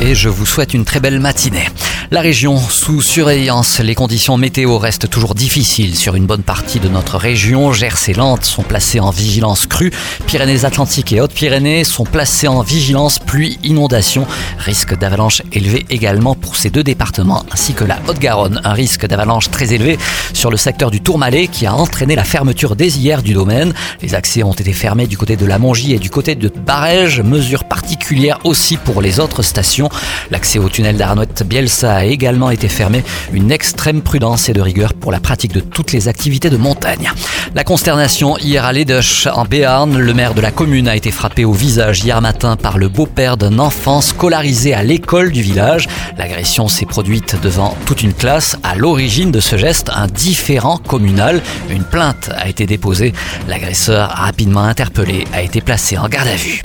Et je vous souhaite une très belle matinée. La région sous surveillance, les conditions météo restent toujours difficiles sur une bonne partie de notre région. Gers et Landes sont placés en vigilance crue. Pyrénées-Atlantiques et Hautes-Pyrénées sont placés en vigilance pluie inondation. Risque d'avalanche élevé également pour ces deux départements ainsi que la Haute-Garonne. Un risque d'avalanche très élevé sur le secteur du Tourmalet qui a entraîné la fermeture dès hier du domaine. Les accès ont été fermés du côté de la Mongie et du côté de Barège. Mesure particulière aussi pour les autres stations. L'accès au tunnel d'Arnouette-Bielsa a également été fermé. Une extrême prudence et de rigueur pour la pratique de toutes les activités de montagne. La consternation hier à Ledush, en Béarn. Le maire de la commune a été frappé au visage hier matin par le beau-père d'un enfant scolarisé à l'école du village. L'agression s'est produite devant toute une classe. À l'origine de ce geste, un différent communal. Une plainte a été déposée. L'agresseur, rapidement interpellé, a été placé en garde à vue.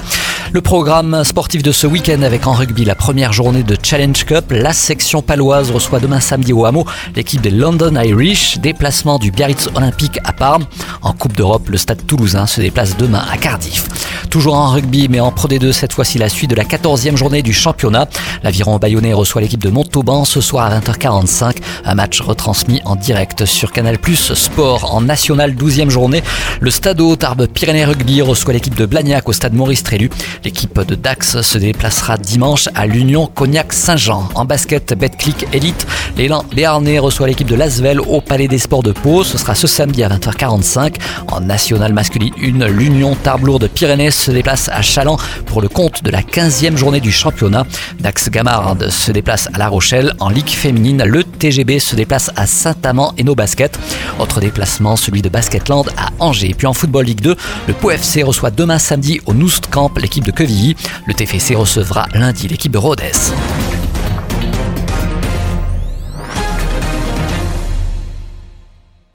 Le programme sportif de ce week-end avec en rugby la première journée de Challenge Cup. La section paloise reçoit demain samedi au hameau l'équipe des London Irish. Déplacement du Biarritz Olympique à Parme. En Coupe d'Europe, le stade toulousain se déplace demain à Cardiff. Toujours en rugby, mais en Pro D2, cette fois-ci la suite de la 14e journée du championnat. L'aviron bayonnais reçoit l'équipe de Montauban ce soir à 20h45. Un match retransmis en direct sur Canal Plus Sport en national 12e journée. Le stade Tarbes Pyrénées Rugby reçoit l'équipe de Blagnac au stade Maurice Trélu. L'équipe de Dax se déplacera dimanche à l'Union Cognac-Saint-Jean. En basket, Betclic Elite, l'élan Béarnais reçoit l'équipe de Lasvel au Palais des Sports de Pau. Ce sera ce samedi à 20h45. En national masculine 1, l'Union Tarbes de Pyrénées se déplace à Chaland pour le compte de la 15e journée du championnat. Dax Gamard se déplace à La Rochelle. En Ligue féminine, le TGB se déplace à Saint-Amand et nos baskets. Autre déplacement, celui de Basketland à Angers. Puis en football Ligue 2, le Pau FC reçoit demain samedi au Noust Camp l'équipe Le TFC recevra lundi l'équipe de Rodez.